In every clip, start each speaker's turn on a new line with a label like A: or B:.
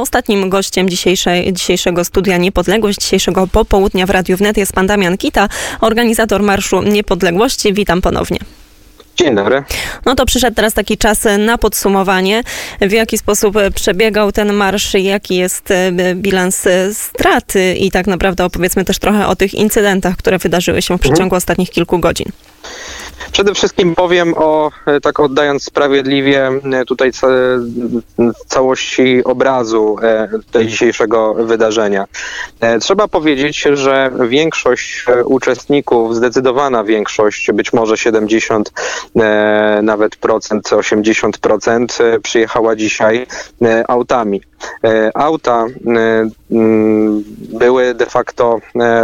A: Ostatnim gościem dzisiejszego studia Niepodległość, dzisiejszego popołudnia w Radiu Wnet jest pan Damian Kita, organizator Marszu Niepodległości. Witam ponownie.
B: Dzień dobry.
A: No to przyszedł teraz taki czas na podsumowanie. W jaki sposób przebiegał ten marsz, jaki jest e, bilans e, straty i tak naprawdę opowiedzmy też trochę o tych incydentach, które wydarzyły się w przeciągu mhm. ostatnich kilku godzin.
B: Przede wszystkim powiem o, e, tak oddając sprawiedliwie e, tutaj całości obrazu e, tej dzisiejszego wydarzenia. Trzeba powiedzieć, że większość uczestników, zdecydowana większość, być może 70 nawet procent, 80 procent przyjechała dzisiaj autami. Auta były de facto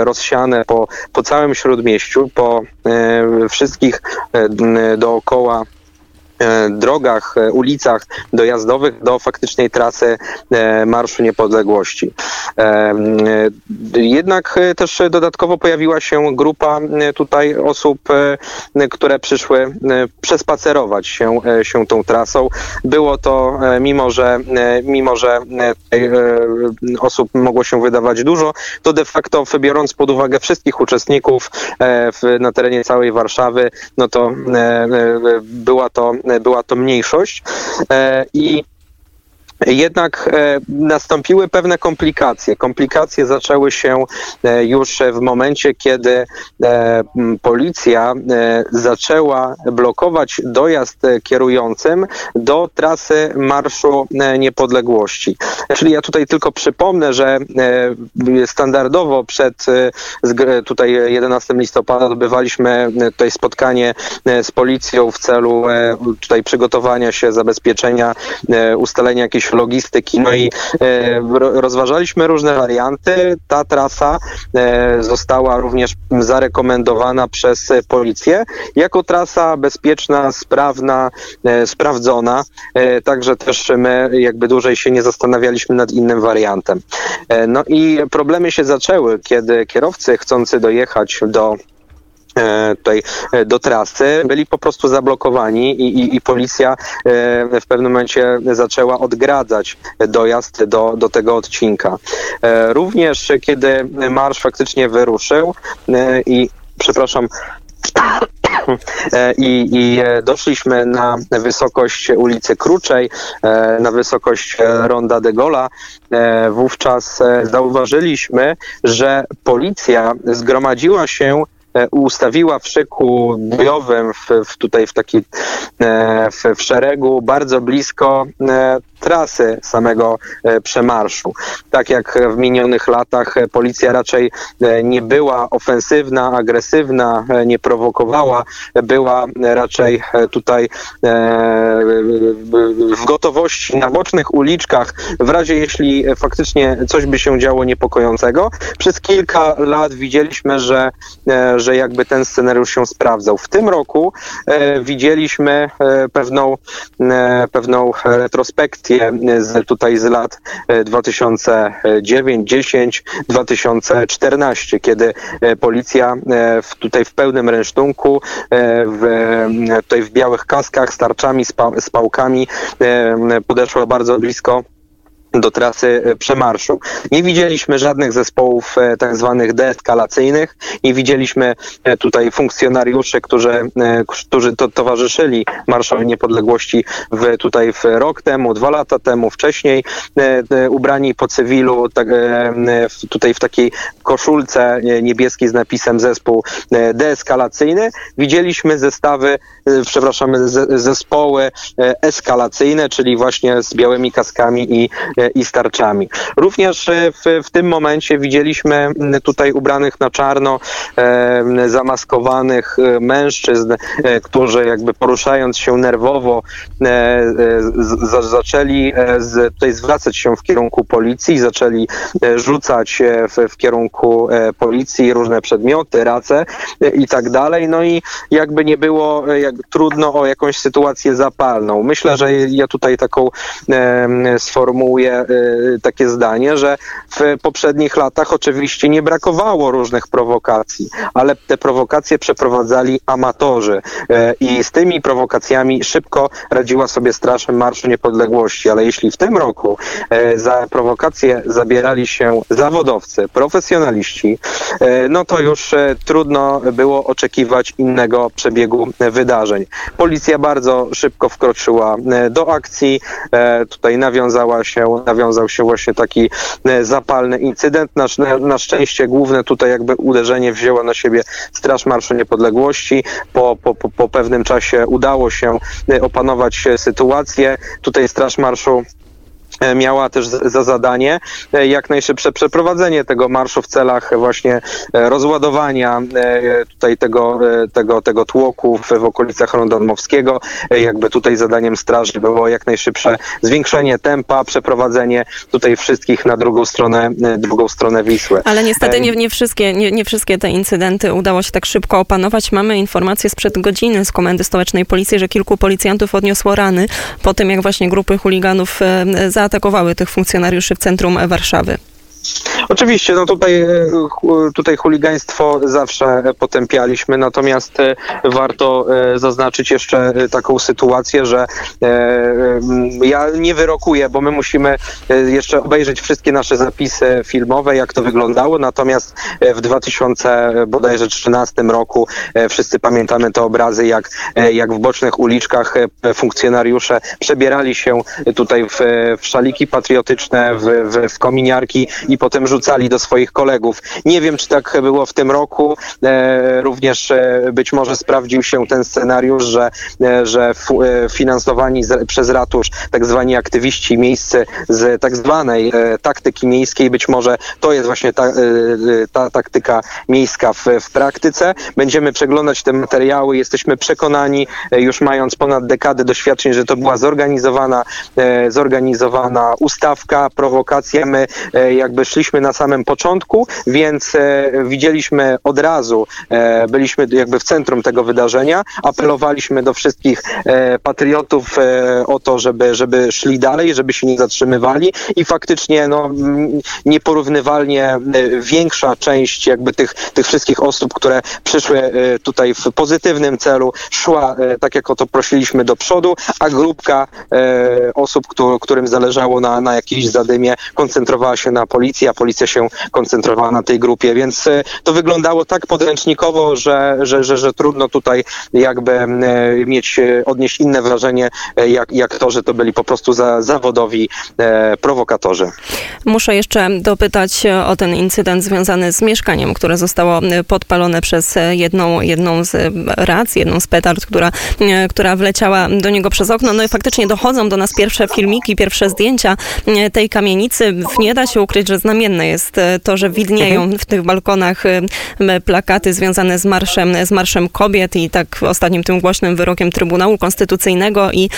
B: rozsiane po, po całym śródmieściu, po wszystkich E, dookoła E, drogach, e, ulicach dojazdowych do faktycznej trasy e, Marszu Niepodległości. Jednak też dodatkowo pojawiła się grupa tutaj osób, które przyszły przespacerować się, się tą trasą. Było to, mimo że, mimo że osób mogło się wydawać dużo, to de facto biorąc pod uwagę wszystkich uczestników na terenie całej Warszawy, no to była to była to mniejszość e, i jednak e, nastąpiły pewne komplikacje. Komplikacje zaczęły się e, już w momencie, kiedy e, policja zaczęła blokować dojazd kierującym do trasy Marszu Niepodległości. Czyli ja tutaj tylko przypomnę, że standardowo przed tutaj 11 listopada odbywaliśmy tutaj spotkanie z policją w celu tutaj przygotowania się, zabezpieczenia, ustalenia jakichś logistyki. No i e, rozważaliśmy różne warianty. Ta trasa e, została również zarekomendowana przez policję jako trasa bezpieczna, sprawna, e, sprawdzona. Także też my jakby dłużej się nie zastanawialiśmy nad innym wariantem. No i problemy się zaczęły, kiedy kierowcy chcący dojechać do tutaj e, do trasy, byli po prostu zablokowani i, i, i, policja e, w pewnym momencie zaczęła odgradzać dojazd do, do tego odcinka. Również kiedy marsz faktycznie wyruszył i przepraszam, i, I, doszliśmy na wysokość ulicy Kruczej, na wysokość Ronda de Gola. Wówczas zauważyliśmy, że policja zgromadziła się E, ustawiła w szyku bojowym, w, w tutaj w taki e, w, w szeregu bardzo blisko e, trasy samego e, przemarszu. Tak jak w minionych latach e, policja raczej e, nie była ofensywna, agresywna, nie prowokowała, była raczej tutaj w gotowości na bocznych uliczkach, w razie jeśli faktycznie coś by się działo niepokojącego. Przez kilka lat widzieliśmy, że, że jakby ten scenariusz się sprawdzał. W tym roku widzieliśmy pewną, pewną retrospekcję z, tutaj z lat 2009, 10, 2014, kiedy e, policja e, w, tutaj w pełnym rynsztunku, e, w, tutaj w białych kaskach z tarczami, z, pa, z pałkami podeszła bardzo blisko do trasy e, przemarszu. Nie widzieliśmy żadnych zespołów e, tak zwanych deeskalacyjnych, nie widzieliśmy e, tutaj funkcjonariuszy, którzy, którzy to towarzyszyli Marszowi Niepodległości w, tutaj w rok temu, dwa lata temu, wcześniej ubrani po cywilu, tak, tutaj w takiej koszulce niebieskiej z napisem zespół deeskalacyjny. Widzieliśmy zestawy, przepraszam, zespoły eskalacyjne, czyli właśnie z białymi kaskami i i starczami. Również e, w, w tym momencie widzieliśmy tutaj ubranych na czarno, e, zamaskowanych e, mężczyzn, e, którzy jakby poruszając się nerwowo e, z, zaczęli z, tutaj zwracać się w kierunku policji, zaczęli rzucać w, w kierunku policji różne przedmioty, race i tak dalej. No i jakby nie było jak, trudno o jakąś sytuację zapalną. Myślę, że ja tutaj taką sformułuję takie, takie zdanie, że w poprzednich latach oczywiście nie brakowało różnych prowokacji, ale te prowokacje przeprowadzali amatorzy i z tymi prowokacjami szybko radziła sobie Straż Marszu Niepodległości, ale jeśli w tym roku za prowokacje zabierali się zawodowcy, profesjonaliści, no to już trudno było oczekiwać innego przebiegu wydarzeń. Policja bardzo szybko wkroczyła do akcji. Tutaj nawiązała się, nawiązał się właśnie taki e, zapalny incydent. Na, na szczęście główne tutaj jakby uderzenie wzięła na siebie Straż Marszu Niepodległości. Po, po, po pewnym czasie udało się opanować sytuację. Tutaj Straż Marszu E, miała też za zadanie e, jak najszybsze przeprowadzenie tego marszu w celach właśnie e, rozładowania tutaj tego, tego, tego tłoku w, okolicach Ronda Dmowskiego. Jakby tutaj zadaniem straży było jak najszybsze zwiększenie tempa, przeprowadzenie tutaj wszystkich na drugą stronę, drugą stronę Wisły.
A: Ale niestety nie, nie, wszystkie, nie, nie wszystkie te incydenty udało się tak szybko opanować. Mamy informację sprzed godziny z Komendy Stołecznej Policji, że kilku policjantów odniosło rany po tym, jak właśnie grupy chuliganów za zaatakowały tych funkcjonariuszy w centrum Warszawy.
B: Oczywiście, no tutaj, e, tutaj chuligaństwo zawsze potępialiśmy, natomiast e, warto e, zaznaczyć jeszcze taką sytuację, że ja nie wyrokuję, bo my musimy jeszcze obejrzeć wszystkie nasze zapisy filmowe, jak to wyglądało, natomiast w 2013 roku wszyscy pamiętamy te obrazy, jak, jak w bocznych uliczkach funkcjonariusze przebierali się tutaj w, w szaliki patriotyczne, w, w, w kominiarki i potem rzucali do swoich kolegów. Nie wiem, czy tak było w tym roku. E, również e, być może sprawdził się ten scenariusz, że, e, że finansowani przez ratusz tak zwani aktywiści miejscy z tak zwanej taktyki miejskiej, być może to jest właśnie ta, ta taktyka miejska w, w praktyce. Będziemy przeglądać te materiały. Jesteśmy przekonani, już mając ponad dekadę doświadczeń, że to była zorganizowana, zorganizowana ustawka, prowokacja. My jakby szliśmy na samym początku, więc e, widzieliśmy od razu, e, byliśmy jakby w centrum tego wydarzenia, apelowaliśmy do wszystkich e, patriotów o to, żeby, żeby szli dalej, żeby się nie zatrzymywali i faktycznie no, nieporównywalnie większa część jakby tych, tych wszystkich osób, które przyszły tutaj w pozytywnym celu, szła tak jak o to prosiliśmy do przodu, a grupka osób, którym zależało na, na jakiejś zadymie, koncentrowała się na policji, a policja się koncentrowała na tej grupie, więc e, to wyglądało tak podręcznikowo, że, że, że, że trudno tutaj jakby e, mieć, e, odnieść inne wrażenie, jak, jak to, że to byli po prostu za, zawodowi prowokatorzy.
A: Muszę jeszcze dopytać o ten incydent związany z mieszkaniem, które zostało podpalone przez jedną, jedną z rac, jedną z petard, która, która wleciała do niego przez okno. No i faktycznie dochodzą do nas pierwsze filmiki, pierwsze zdjęcia tej kamienicy. Nie da się ukryć, że znamienne jest e, to, że widnieją mhm. w tych balkonach e, plakaty związane z marszem, z marszem kobiet i tak ostatnim tym głośnym wyrokiem Trybunału Konstytucyjnego i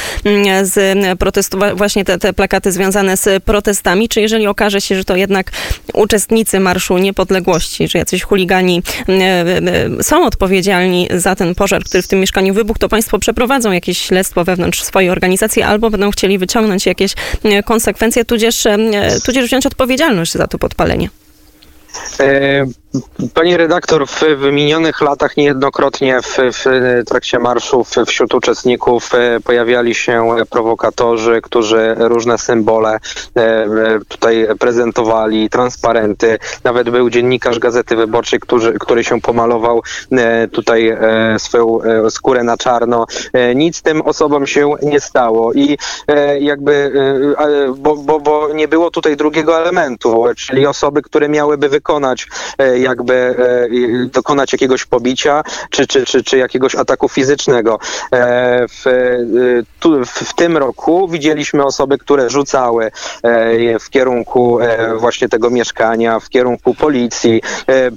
A: z protestu, właśnie te, te plakaty związane z protestami. Czy jeżeli okaże się, że to jednak uczestnicy Marszu Niepodległości, czy jacyś chuligani e, są odpowiedzialni za ten pożar, który w tym mieszkaniu wybuchł, to państwo przeprowadzą jakieś śledztwo wewnątrz swojej organizacji albo będą chcieli wyciągnąć jakieś konsekwencje, tudzież, tudzież wziąć odpowiedzialność za to podpalenie.
B: E, Pani redaktor, w, w minionych latach niejednokrotnie w, w trakcie marszów wśród uczestników e, pojawiali się prowokatorzy, którzy różne symbole e, tutaj prezentowali, transparenty. Nawet był dziennikarz Gazety Wyborczej, który, który się pomalował tutaj swoją skórę na czarno. Nic tym osobom się nie stało i jakby, bo, bo, bo nie było tutaj drugiego elementu, czyli osoby, które miałyby wykonać jakby e, dokonać jakiegoś pobicia czy, czy, czy, czy jakiegoś ataku fizycznego. E, w, e, tu, w tym roku widzieliśmy osoby, które rzucały w kierunku właśnie tego mieszkania, w kierunku policji,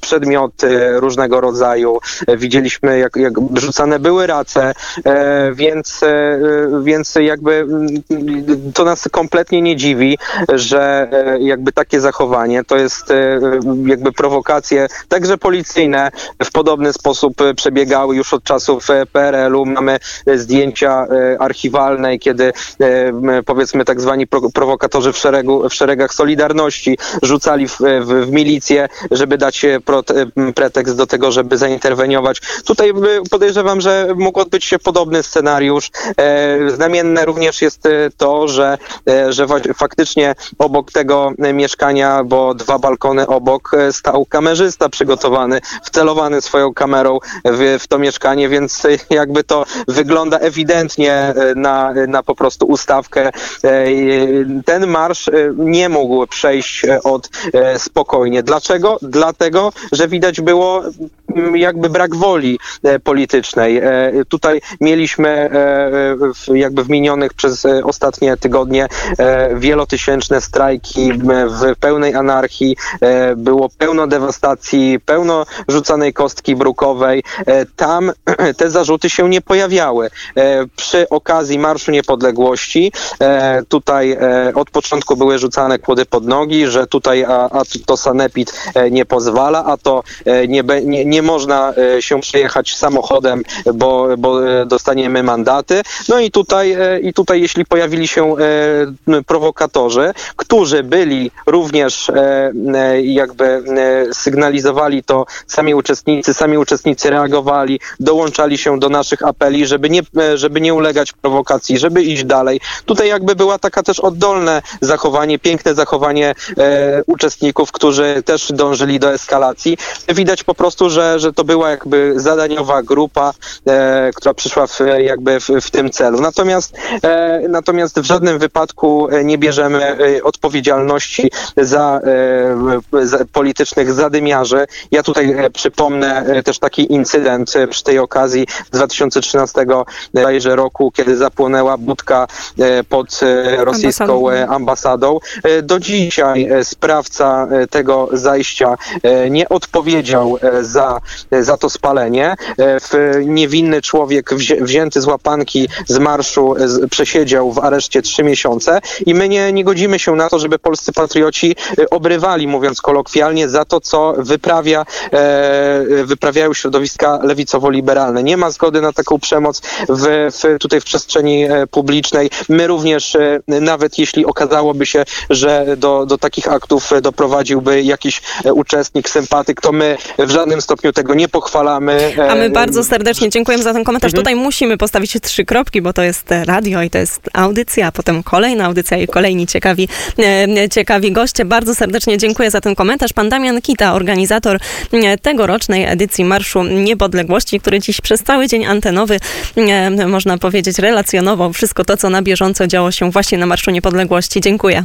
B: przedmioty różnego rodzaju. Widzieliśmy, jak, jak rzucane były race, więc, więc jakby mm, to nas kompletnie nie dziwi, że jakby takie zachowanie to jest jakby prowokacja także policyjne, w podobny sposób przebiegały już od czasów PRL-u. Mamy zdjęcia archiwalne, kiedy powiedzmy tak zwani prowokatorzy w, szeregu, w szeregach Solidarności rzucali w, w, w milicję, żeby dać pretekst do tego, żeby zainterweniować. Tutaj podejrzewam, że mógł odbyć się podobny scenariusz. Znamienne również jest to, że, że faktycznie obok tego mieszkania, bo dwa balkony obok, stał kamerzysta przygotowany, wcelowany swoją kamerą w, w to mieszkanie, więc jakby to wygląda ewidentnie na, na po prostu ustawkę. Ten marsz nie mógł przejść od spokojnie. Dlaczego? Dlatego, że widać było jakby brak woli politycznej. Tutaj mieliśmy jakby w minionych przez ostatnie tygodnie wielotysięczne strajki w pełnej anarchii, było pełno dewastacji, pełno rzucanej kostki brukowej. Tam te zarzuty się nie pojawiały. Przy okazji Marszu Niepodległości tutaj od początku były rzucane kłody pod nogi, że tutaj a, a to sanepid nie pozwala, a to nie, nie, nie można się przejechać samochodem, bo, bo dostaniemy mandaty. No i tutaj, i tutaj jeśli pojawili się prowokatorzy, którzy byli również jakby sygnalizowali to sami uczestnicy, sami uczestnicy reagowali, dołączali się do naszych apeli, żeby nie, żeby nie ulegać prowokacji, żeby iść dalej. Tutaj jakby była taka też oddolne zachowanie, piękne zachowanie e, uczestników, którzy też dążyli do eskalacji. Widać po prostu, że, że to była jakby zadaniowa grupa, e, która przyszła w, jakby w, w tym celu. Natomiast, e, natomiast w żadnym wypadku nie bierzemy odpowiedzialności za, za politycznych zadymiarzy. Ja tutaj przypomnę też taki incydent przy tej okazji 2013 roku, kiedy zapłonęła budka pod rosyjską ambasadą. Do dzisiaj sprawca tego zajścia nie odpowiedział za, za to spalenie. Niewinny człowiek wzięty z łapanki z marszu przesiedział w areszcie trzy miesiące i my nie, nie godzimy się na to, żeby polscy patrioci obrywali, mówiąc kolokwialnie, za to, co wyprawia, wyprawiają środowiska lewicowo-liberalne. Nie ma zgody na taką przemoc w, w, tutaj w przestrzeni publicznej. My również, nawet jeśli okazałoby się, że do, do takich aktów doprowadziłby jakiś uczestnik, sympatyk, to my w żadnym stopniu tego nie pochwalamy.
A: A my bardzo serdecznie dziękujemy za ten komentarz. Mhm. Tutaj musimy postawić trzy kropki, bo to jest radio i to jest audycja, a potem kolejna audycja i kolejni ciekawi, ciekawi goście. Bardzo serdecznie dziękuję za ten komentarz. Pan Damian Kita, organizator tegorocznej edycji Marszu Niepodległości, który dziś przez cały dzień antenowy, można powiedzieć, relacjonował wszystko to, co na bieżąco działo się właśnie na Marszu Niepodległości. Dziękuję.